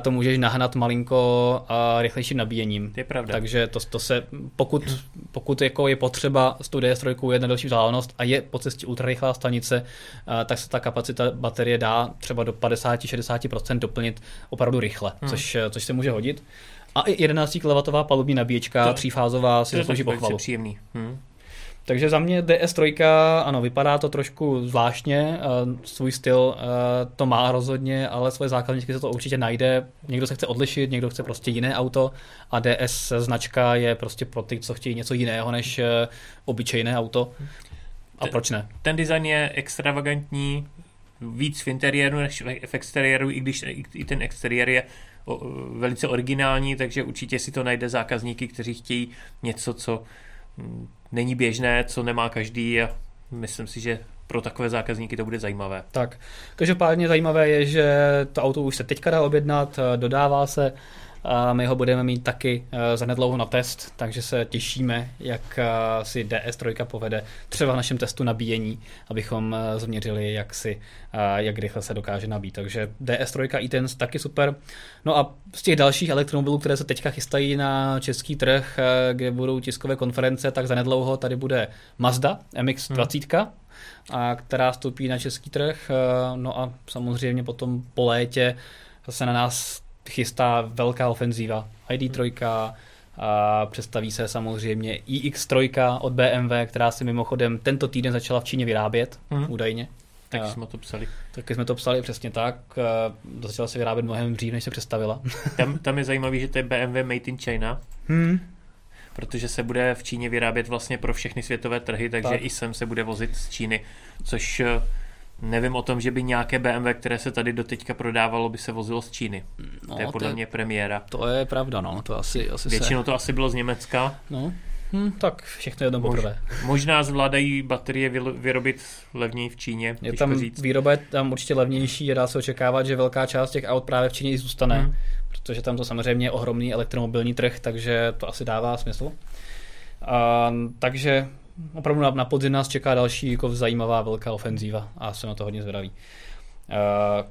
to můžeš nahnat malinko a rychlejším nabíjením. To je pravda. Takže to, to se, pokud, pokud jako je potřeba s tou DS3 jet na další vzdálenost a je po cestě ultrarychlá stanice, tak se ta kapacita baterie dá třeba do 50-60% doplnit opravdu rychle, hmm. což, což se může hodit. A i 11 kW palubní nabíječka, to, třífázová, si zaslouží pochvalu. příjemný. Hmm. Takže za mě DS3, ano, vypadá to trošku zvláštně, svůj styl to má rozhodně, ale svoje základničky se to určitě najde. Někdo se chce odlišit, někdo chce prostě jiné auto a DS značka je prostě pro ty, co chtějí něco jiného než e, obyčejné auto. A ten, proč ne? Ten design je extravagantní, víc v interiéru než v exteriéru, i když i ten exteriér je velice originální, takže určitě si to najde zákazníky, kteří chtějí něco, co mm, není běžné, co nemá každý a myslím si, že pro takové zákazníky to bude zajímavé. Tak, každopádně zajímavé je, že to auto už se teďka dá objednat, dodává se, a my ho budeme mít taky eh, za nedlouho na test, takže se těšíme, jak eh, si DS3 povede třeba v našem testu nabíjení, abychom eh, změřili, jak, si, jak rychle se dokáže nabít. Takže DS3 e-Tens taky super. No a z těch dalších elektromobilů, které se teďka chystají na český trh, kde budou tiskové konference, tak za nedlouho tady bude Mazda MX-20, hmm a která vstoupí na český trh. No a samozřejmě potom po létě zase na nás chystá velká ofenzíva. ID3, a představí se samozřejmě iX3 od BMW, která si mimochodem tento týden začala v Číně vyrábět, mm. údajně. Tak jsme to psali. Taky jsme to psali přesně tak. Začala se vyrábět mnohem dřív, než se představila. Tam, tam je zajímavé, že to je BMW Made in China. Hmm. Protože se bude v Číně vyrábět vlastně pro všechny světové trhy, takže tak. i sem se bude vozit z Číny, což Nevím o tom, že by nějaké BMW, které se tady doteďka prodávalo, by se vozilo z Číny. No, to je podle to je, mě premiéra. To je pravda, no. To asi, asi Většinou se... to asi bylo z Německa. No, hm, tak všechno jedno poprvé. Mož, možná zvládají baterie vyrobit levněji v Číně. Je tam říct. výroba je tam určitě levnější a dá se očekávat, že velká část těch aut právě v Číně i zůstane, hmm. protože tam to samozřejmě je ohromný elektromobilní trh, takže to asi dává smysl. A, takže opravdu na, na podzim nás čeká další jako zajímavá velká ofenzíva a jsem na to hodně zvědavý. Uh,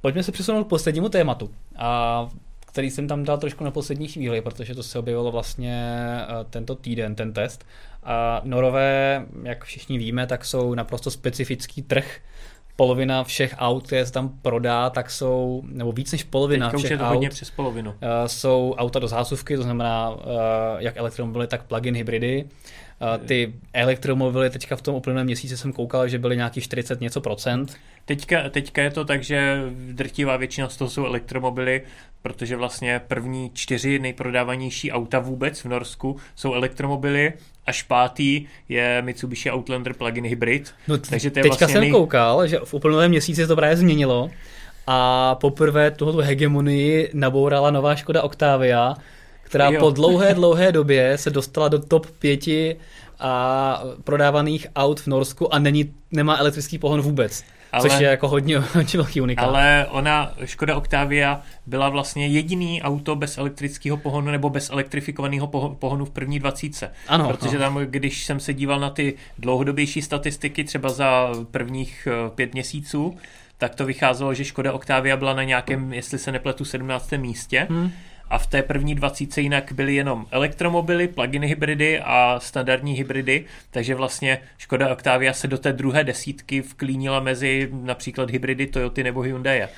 pojďme se přesunout k poslednímu tématu, a který jsem tam dal trošku na poslední chvíli, protože to se objevilo vlastně uh, tento týden, ten test. A Norové, jak všichni víme, tak jsou naprosto specifický trh, polovina všech aut, které se tam prodá, tak jsou, nebo víc než polovina Teďka všech už je to aut, hodně přes polovinu. Uh, jsou auta do zásuvky, to znamená uh, jak elektromobily, tak plug-in hybridy. Ty elektromobily teďka v tom uplynulém měsíci jsem koukal, že byly nějaký 40 něco procent. Teďka, teďka je to tak, že drtivá většina z toho jsou elektromobily, protože vlastně první čtyři nejprodávanější auta vůbec v Norsku jsou elektromobily, až pátý je Mitsubishi Outlander plug-in hybrid. No t- takže to je teďka vlastně jsem nej... koukal, že v uplynulém měsíci to právě změnilo a poprvé tuhle hegemonii nabourala nová Škoda Octavia, která jo. po dlouhé, dlouhé době se dostala do top pěti a prodávaných aut v Norsku a není, nemá elektrický pohon vůbec. Ale, což je jako hodně, hodně velký unikát. Ale ona, Škoda Octavia, byla vlastně jediný auto bez elektrického pohonu nebo bez elektrifikovaného pohonu v první dvacítce. Ano. Protože tam, když jsem se díval na ty dlouhodobější statistiky, třeba za prvních eh, pět měsíců, tak to vycházelo, že Škoda Octavia byla na nějakém, jestli se nepletu, 17. místě. Hmm a v té první dvacíce jinak byly jenom elektromobily, plug-in hybridy a standardní hybridy, takže vlastně Škoda Octavia se do té druhé desítky vklínila mezi například hybridy Toyoty nebo Hyundai. No,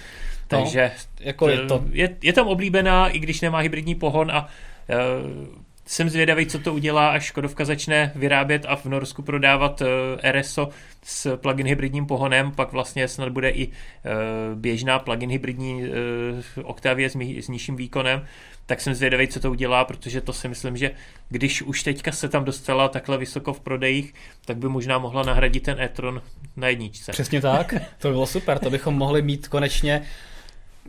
takže no, jako je, to... je, je tam oblíbená, i když nemá hybridní pohon a uh, jsem zvědavý, co to udělá, až Škodovka začne vyrábět a v Norsku prodávat uh, RSO s plug-in hybridním pohonem, pak vlastně snad bude i uh, běžná plug-in hybridní uh, Octavia s, s nižším výkonem, tak jsem zvědavý, co to udělá, protože to si myslím, že když už teďka se tam dostala takhle vysoko v prodejích, tak by možná mohla nahradit ten e-tron na jedničce. Přesně tak, to by bylo super, to bychom mohli mít konečně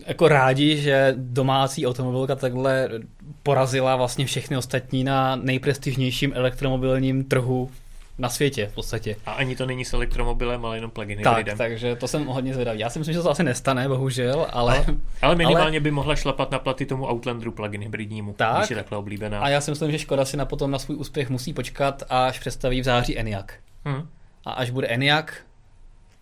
jako rádi, že domácí automobilka takhle porazila vlastně všechny ostatní na nejprestižnějším elektromobilním trhu na světě v podstatě. A ani to není s elektromobilem, ale jenom plug-in tak, hybridem. takže to jsem hodně zvědavý. Já si myslím, že to asi nestane, bohužel, ale... Ale, ale minimálně ale... by mohla šlapat na platy tomu Outlanderu plug-in hybridnímu, tak, když je takhle oblíbená. A já si myslím, že Škoda si na potom na svůj úspěch musí počkat, až představí v září Eniak. Hmm. A až bude Eniak,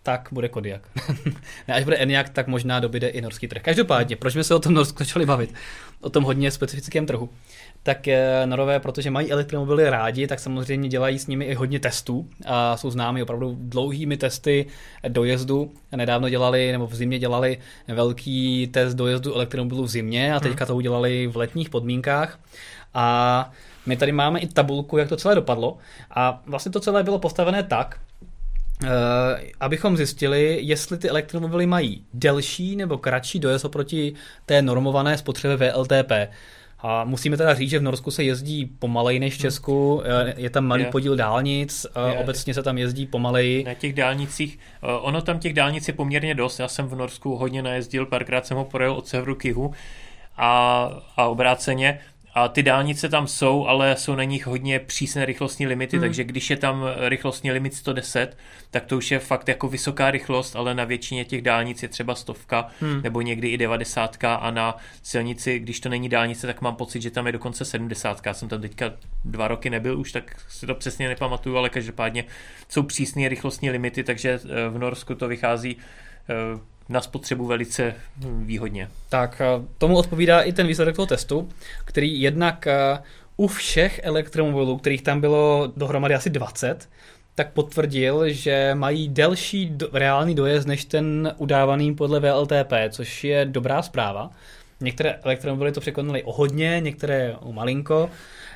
tak bude Kodiak. ne, až bude Eniak, tak možná dobyde i norský trh. Každopádně, proč jsme se o tom Norsku začali bavit? O tom hodně specifickém trhu. Tak eh, Norové, protože mají elektromobily rádi, tak samozřejmě dělají s nimi i hodně testů a jsou známi opravdu dlouhými testy dojezdu. Nedávno dělali, nebo v zimě dělali velký test dojezdu elektromobilů v zimě a teďka to udělali v letních podmínkách. A my tady máme i tabulku, jak to celé dopadlo. A vlastně to celé bylo postavené tak, Uh, abychom zjistili, jestli ty elektromobily mají delší nebo kratší dojezd oproti té normované spotřebě VLTP. A musíme teda říct, že v Norsku se jezdí pomaleji než v Česku, eh, je tam malý je. podíl dálnic, je. obecně se tam jezdí pomaleji. Na těch dálnicích, eh, ono tam těch dálnic je poměrně dost, já jsem v Norsku hodně najezdil, párkrát jsem ho projel od severu k jihu a, a obráceně. A ty dálnice tam jsou, ale jsou na nich hodně přísné rychlostní limity, hmm. takže když je tam rychlostní limit 110, tak to už je fakt jako vysoká rychlost, ale na většině těch dálnic je třeba stovka hmm. nebo někdy i 90 a na silnici, když to není dálnice, tak mám pocit, že tam je dokonce 70. Já jsem tam teďka dva roky nebyl už, tak si to přesně nepamatuju, ale každopádně jsou přísné rychlostní limity, takže eh, v Norsku to vychází eh, na spotřebu velice výhodně. Tak tomu odpovídá i ten výsledek toho testu, který jednak u všech elektromobilů, kterých tam bylo dohromady asi 20, tak potvrdil, že mají delší do, reálný dojezd než ten udávaný podle VLTP, což je dobrá zpráva. Některé elektromobily to překonaly o hodně, některé o malinko.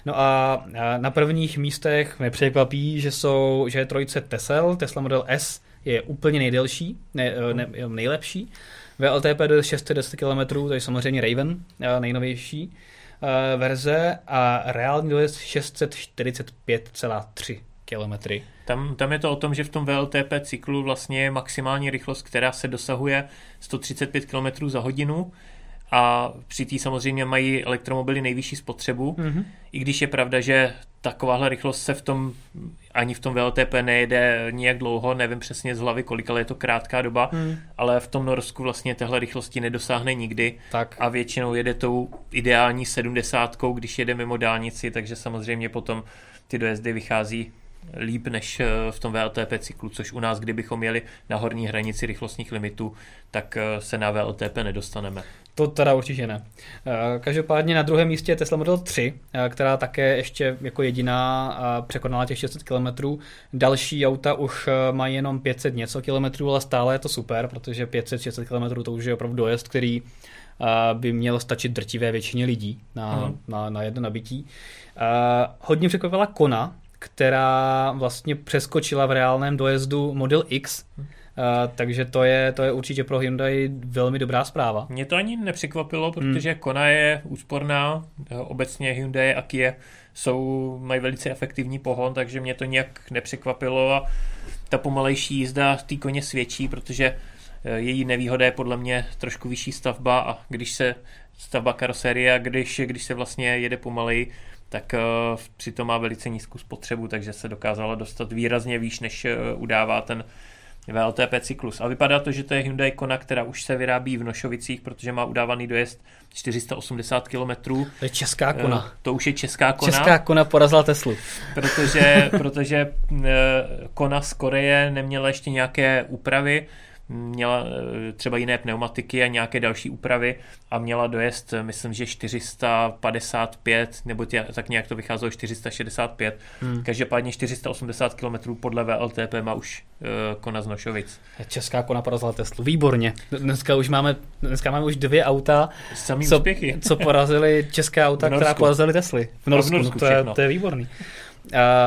No a na prvních místech mě překvapí, že jsou, že je trojice Tesla, Tesla Model S je úplně nejdelší, ne, eh, ne, nejlepší. VLTP do 610 km, to je samozřejmě Raven, eh, nejnovější eh, verze a reálný dojezd 645,3 km. Tam, tam je to o tom, že v tom VLTP cyklu vlastně je maximální rychlost, která se dosahuje 135 km za hodinu a při té samozřejmě mají elektromobily nejvyšší spotřebu, mm-hmm. i když je pravda, že takováhle rychlost se v tom ani v tom VLTP nejede nijak dlouho, nevím přesně z hlavy kolik, ale je to krátká doba, mm. ale v tom Norsku vlastně téhle rychlosti nedosáhne nikdy tak. a většinou jede tou ideální 70, když jede mimo dálnici, takže samozřejmě potom ty dojezdy vychází líp než eh, v tom VLTP cyklu, což u nás, kdybychom jeli na horní hranici rychlostních limitů, tak eh, se na VLTP nedostaneme. To teda určitě ne. Eh, každopádně na druhém místě je Tesla Model 3, která také ještě jako jediná překonala těch 600 km. Další auta už mají jenom 500 něco kilometrů, ale stále je to super, protože 500-600 km to už je opravdu dojezd, který by měl stačit drtivé většině lidí na, mm. na, na jedno nabití. Hodně překvapila Kona, která vlastně přeskočila v reálném dojezdu Model X, uh, takže to je, to je určitě pro Hyundai velmi dobrá zpráva. Mě to ani nepřekvapilo, protože hmm. Kona je úsporná, obecně Hyundai a Kia jsou, mají velice efektivní pohon, takže mě to nějak nepřekvapilo a ta pomalejší jízda té koně svědčí, protože eh, její nevýhoda je podle mě trošku vyšší stavba a když se stavba karoserie a když, když se vlastně jede pomaleji, tak uh, přitom má velice nízkou spotřebu, takže se dokázala dostat výrazně výš, než uh, udává ten VLTP cyklus. A vypadá to, že to je Hyundai Kona, která už se vyrábí v Nošovicích, protože má udávaný dojezd 480 km. To je česká Kona. Uh, to už je česká Kona. Česká Kona porazila Teslu. Protože, protože uh, Kona z Koreje neměla ještě nějaké úpravy, měla eh, třeba jiné pneumatiky a nějaké další úpravy a měla dojezd, eh, myslím, že 455, nebo tě, tak nějak to vycházelo 465. Hmm. Každopádně 480 km podle VLTP má už uh, Kona z Nošovic. Česká Kona porazila Teslu, výborně. Dneska už máme, dneska máme už dvě auta, Samý co, úspěchy. co porazili české auta, která porazili Tesly. V Norsku, v Norsku no, to, je, to je výborný.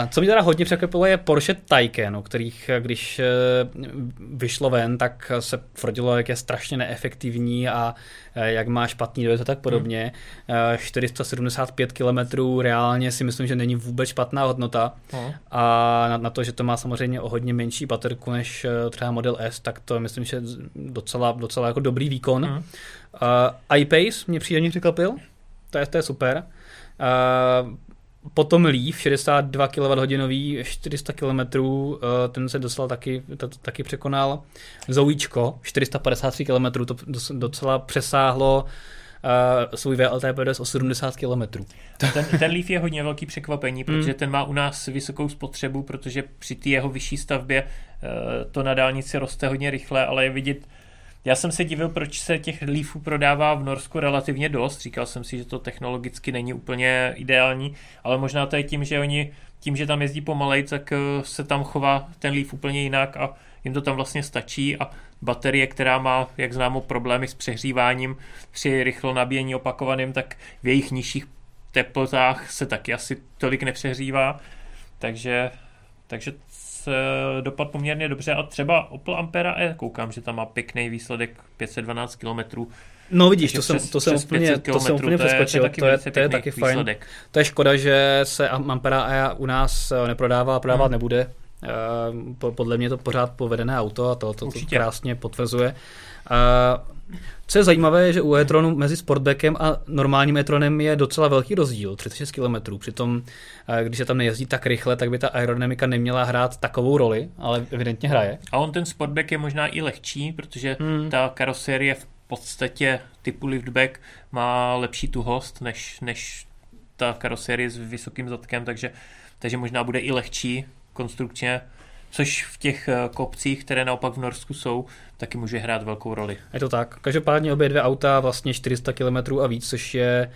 Co mě teda hodně překvapilo je Porsche Taycan, o kterých když uh, vyšlo ven, tak se tvrdilo, jak je strašně neefektivní a uh, jak má špatný dojezd a tak podobně. Hmm. 475 km reálně si myslím, že není vůbec špatná hodnota hmm. a na, na to, že to má samozřejmě o hodně menší baterku než třeba Model S, tak to myslím, že docela, docela jako dobrý výkon. Hmm. Uh, iPace mě příjemně překvapil, to je, to je super. Uh, Potom Leaf, 62 kWh, 400 km, ten se dostal taky, taky překonal. Zoujíčko, 453 km, to docela přesáhlo svůj VLTP o 70 km. Ten, ten Leaf je hodně velký překvapení, hmm. protože ten má u nás vysokou spotřebu, protože při té jeho vyšší stavbě to na dálnici roste hodně rychle, ale je vidět, já jsem se divil, proč se těch Leafů prodává v Norsku relativně dost. Říkal jsem si, že to technologicky není úplně ideální, ale možná to je tím, že oni tím, že tam jezdí pomalej, tak se tam chová ten Leaf úplně jinak a jim to tam vlastně stačí a baterie, která má, jak známo, problémy s přehříváním při rychlo nabíjení opakovaným, tak v jejich nižších teplotách se taky asi tolik nepřehřívá. Takže, takže se dopad poměrně dobře a třeba Opel Ampera E, koukám, že tam má pěkný výsledek 512 km. No vidíš, to jsem, to jsem úplně, to jsem úplně přeskočil, to je, to je, to je taky fajn. To je škoda, že se Ampera E u nás neprodává a prodávat hmm. nebude, Eh, podle mě to pořád povedené auto a to, to, to krásně potvrzuje. Co je zajímavé, je, že u e-tronu mezi Sportbackem a normálním e-tronem je docela velký rozdíl, 36 km. Přitom, eh, když se tam nejezdí tak rychle, tak by ta aerodynamika neměla hrát takovou roli, ale evidentně hraje. A on ten Sportback je možná i lehčí, protože hmm. ta karoserie v podstatě typu liftback má lepší tuhost než, než ta karoserie s vysokým zadkem, takže, takže možná bude i lehčí, konstrukčně, což v těch eh, kopcích, které naopak v Norsku jsou, taky může hrát velkou roli. Je to tak. Každopádně obě dvě auta vlastně 400 km a víc, což je,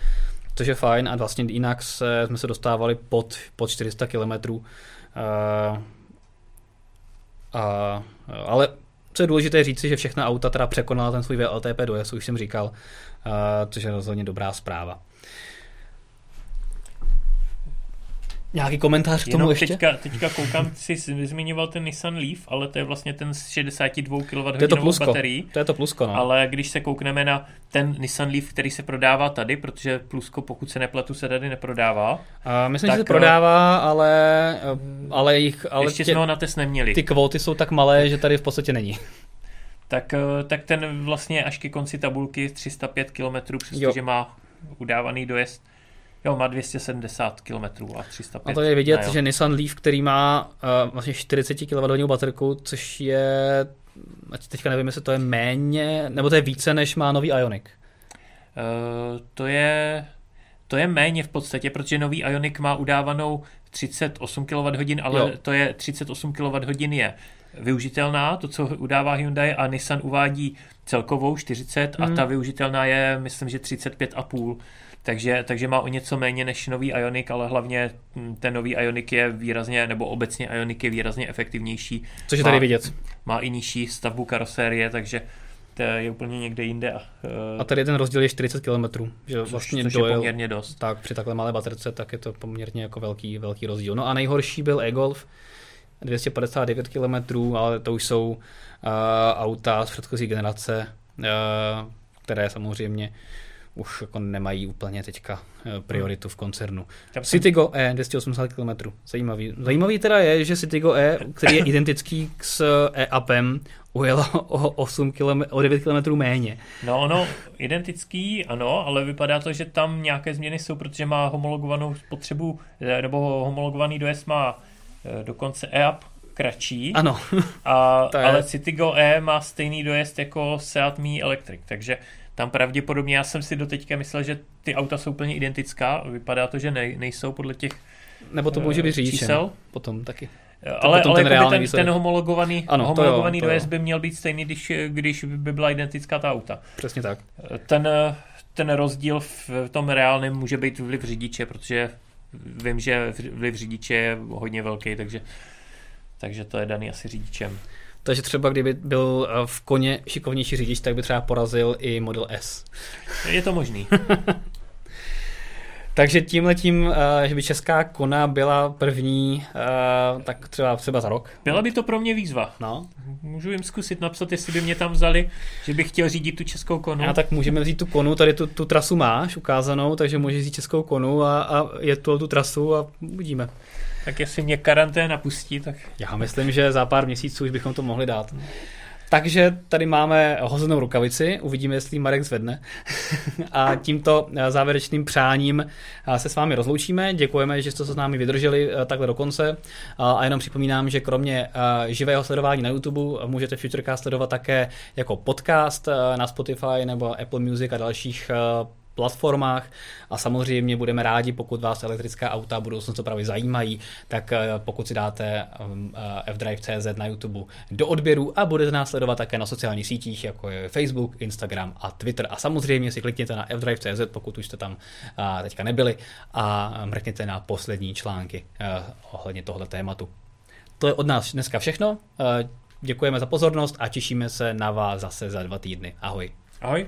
což je fajn a vlastně jinak se, jsme se dostávali pod, pod 400 km. Uh, a, ale co je důležité říci, že všechna auta teda překonala ten svůj VLTP dojezd, už jsem říkal, uh, což je rozhodně dobrá zpráva. Nějaký komentář k tomu Jenom ještě? Teďka, teďka koukám, si zmiňoval ten Nissan Leaf, ale to je vlastně ten s 62 kWh to je to plusko. baterií. To je to plusko, no. Ale když se koukneme na ten Nissan Leaf, který se prodává tady, protože plusko, pokud se nepletu, se tady neprodává. A myslím, tak, že se prodává, ale, ale jich... Ale ještě tě, jsme ho na test neměli. Ty kvóty jsou tak malé, že tady v podstatě není. Tak, tak ten vlastně až ke konci tabulky 305 km, přestože má udávaný dojezd Jo, má 270 km a 305. A to je vidět, že Nissan Leaf, který má uh, vlastně 40 kWh baterku, což je, ať teďka nevím, jestli to je méně, nebo to je více, než má nový Ionic. Uh, to je, to je méně v podstatě, protože nový Ionic má udávanou 38 kWh, ale jo. to je 38 kWh je využitelná, to, co udává Hyundai a Nissan uvádí celkovou 40 hmm. a ta využitelná je, myslím, že 35,5 takže, takže má o něco méně než nový Ionic, ale hlavně hm, ten nový Ionic je výrazně, nebo obecně Ionic je výrazně efektivnější. Což je tady vidět. Má i nižší stavbu karosérie, takže to je úplně někde jinde. A, uh, a tady ten rozdíl je 40 km, že což, vlastně což dojel, je poměrně dost. Tak při takhle malé baterce, tak je to poměrně jako velký, velký rozdíl. No a nejhorší byl e-Golf, 259 km, ale to už jsou uh, auta z předchozí generace, uh, které samozřejmě už jako nemají úplně teďka eh, prioritu v koncernu. Citigo E 280 km. Zajímavý. Zajímavý teda je, že Citigo E, který je identický s E-Upem, ujelo o, 8 km, o 9 km méně. No ono, identický, ano, ale vypadá to, že tam nějaké změny jsou, protože má homologovanou spotřebu, eh, nebo homologovaný dojezd má eh, dokonce E-Up kratší. Ano. A, ale Citigo E má stejný dojezd jako Seat Mii Electric, takže tam pravděpodobně já jsem si doteďka myslel, že ty auta jsou úplně identická, vypadá to, že ne, nejsou podle těch Nebo to může být řidičem čísel. potom taky. Ale, ale ten, jako ten, ten homologovaný, ano, homologovaný to jo, to dojezd by měl být stejný, když, když by byla identická ta auta. Přesně tak. Ten, ten rozdíl v tom reálném může být vliv řidiče, protože vím, že vliv řidiče je hodně velký, takže, takže to je daný asi řidičem. Takže třeba kdyby byl eh, v koně šikovnější řidič, tak by třeba porazil i Model S. Je to možný. Takže tím letím, eh, že by česká kona byla první, eh, tak třeba třeba za rok. Byla by to pro mě výzva. No. Můžu jim zkusit napsat, jestli by mě tam vzali, že bych chtěl řídit tu českou konu. A tak můžeme vzít tu konu, tady tu, tu trasu máš ukázanou, takže můžeš vzít českou konu a, a je tu tu trasu a uvidíme. Tak jestli mě karanténa pustí, tak... Já myslím, že za pár měsíců už bychom to mohli dát. Takže tady máme hozenou rukavici, uvidíme, jestli Marek zvedne. a tímto závěrečným přáním se s vámi rozloučíme. Děkujeme, že jste se s námi vydrželi takhle do konce. A jenom připomínám, že kromě živého sledování na YouTube můžete Futurecast sledovat také jako podcast na Spotify nebo Apple Music a dalších platformách a samozřejmě budeme rádi, pokud vás elektrická auta budoucnost opravdu zajímají, tak eh, pokud si dáte um, eh, fdrive.cz na YouTube do odběru a budete nás sledovat také na sociálních sítích, jako je Facebook, Instagram a Twitter. A samozřejmě si klikněte na fdrive.cz, pokud už jste tam eh, teďka nebyli a mrkněte na poslední články ohledně tohle tématu. To je od nás dneska všechno. Děkujeme za pozornost a těšíme se na vás zase za dva týdny. Ahoj. Ahoj.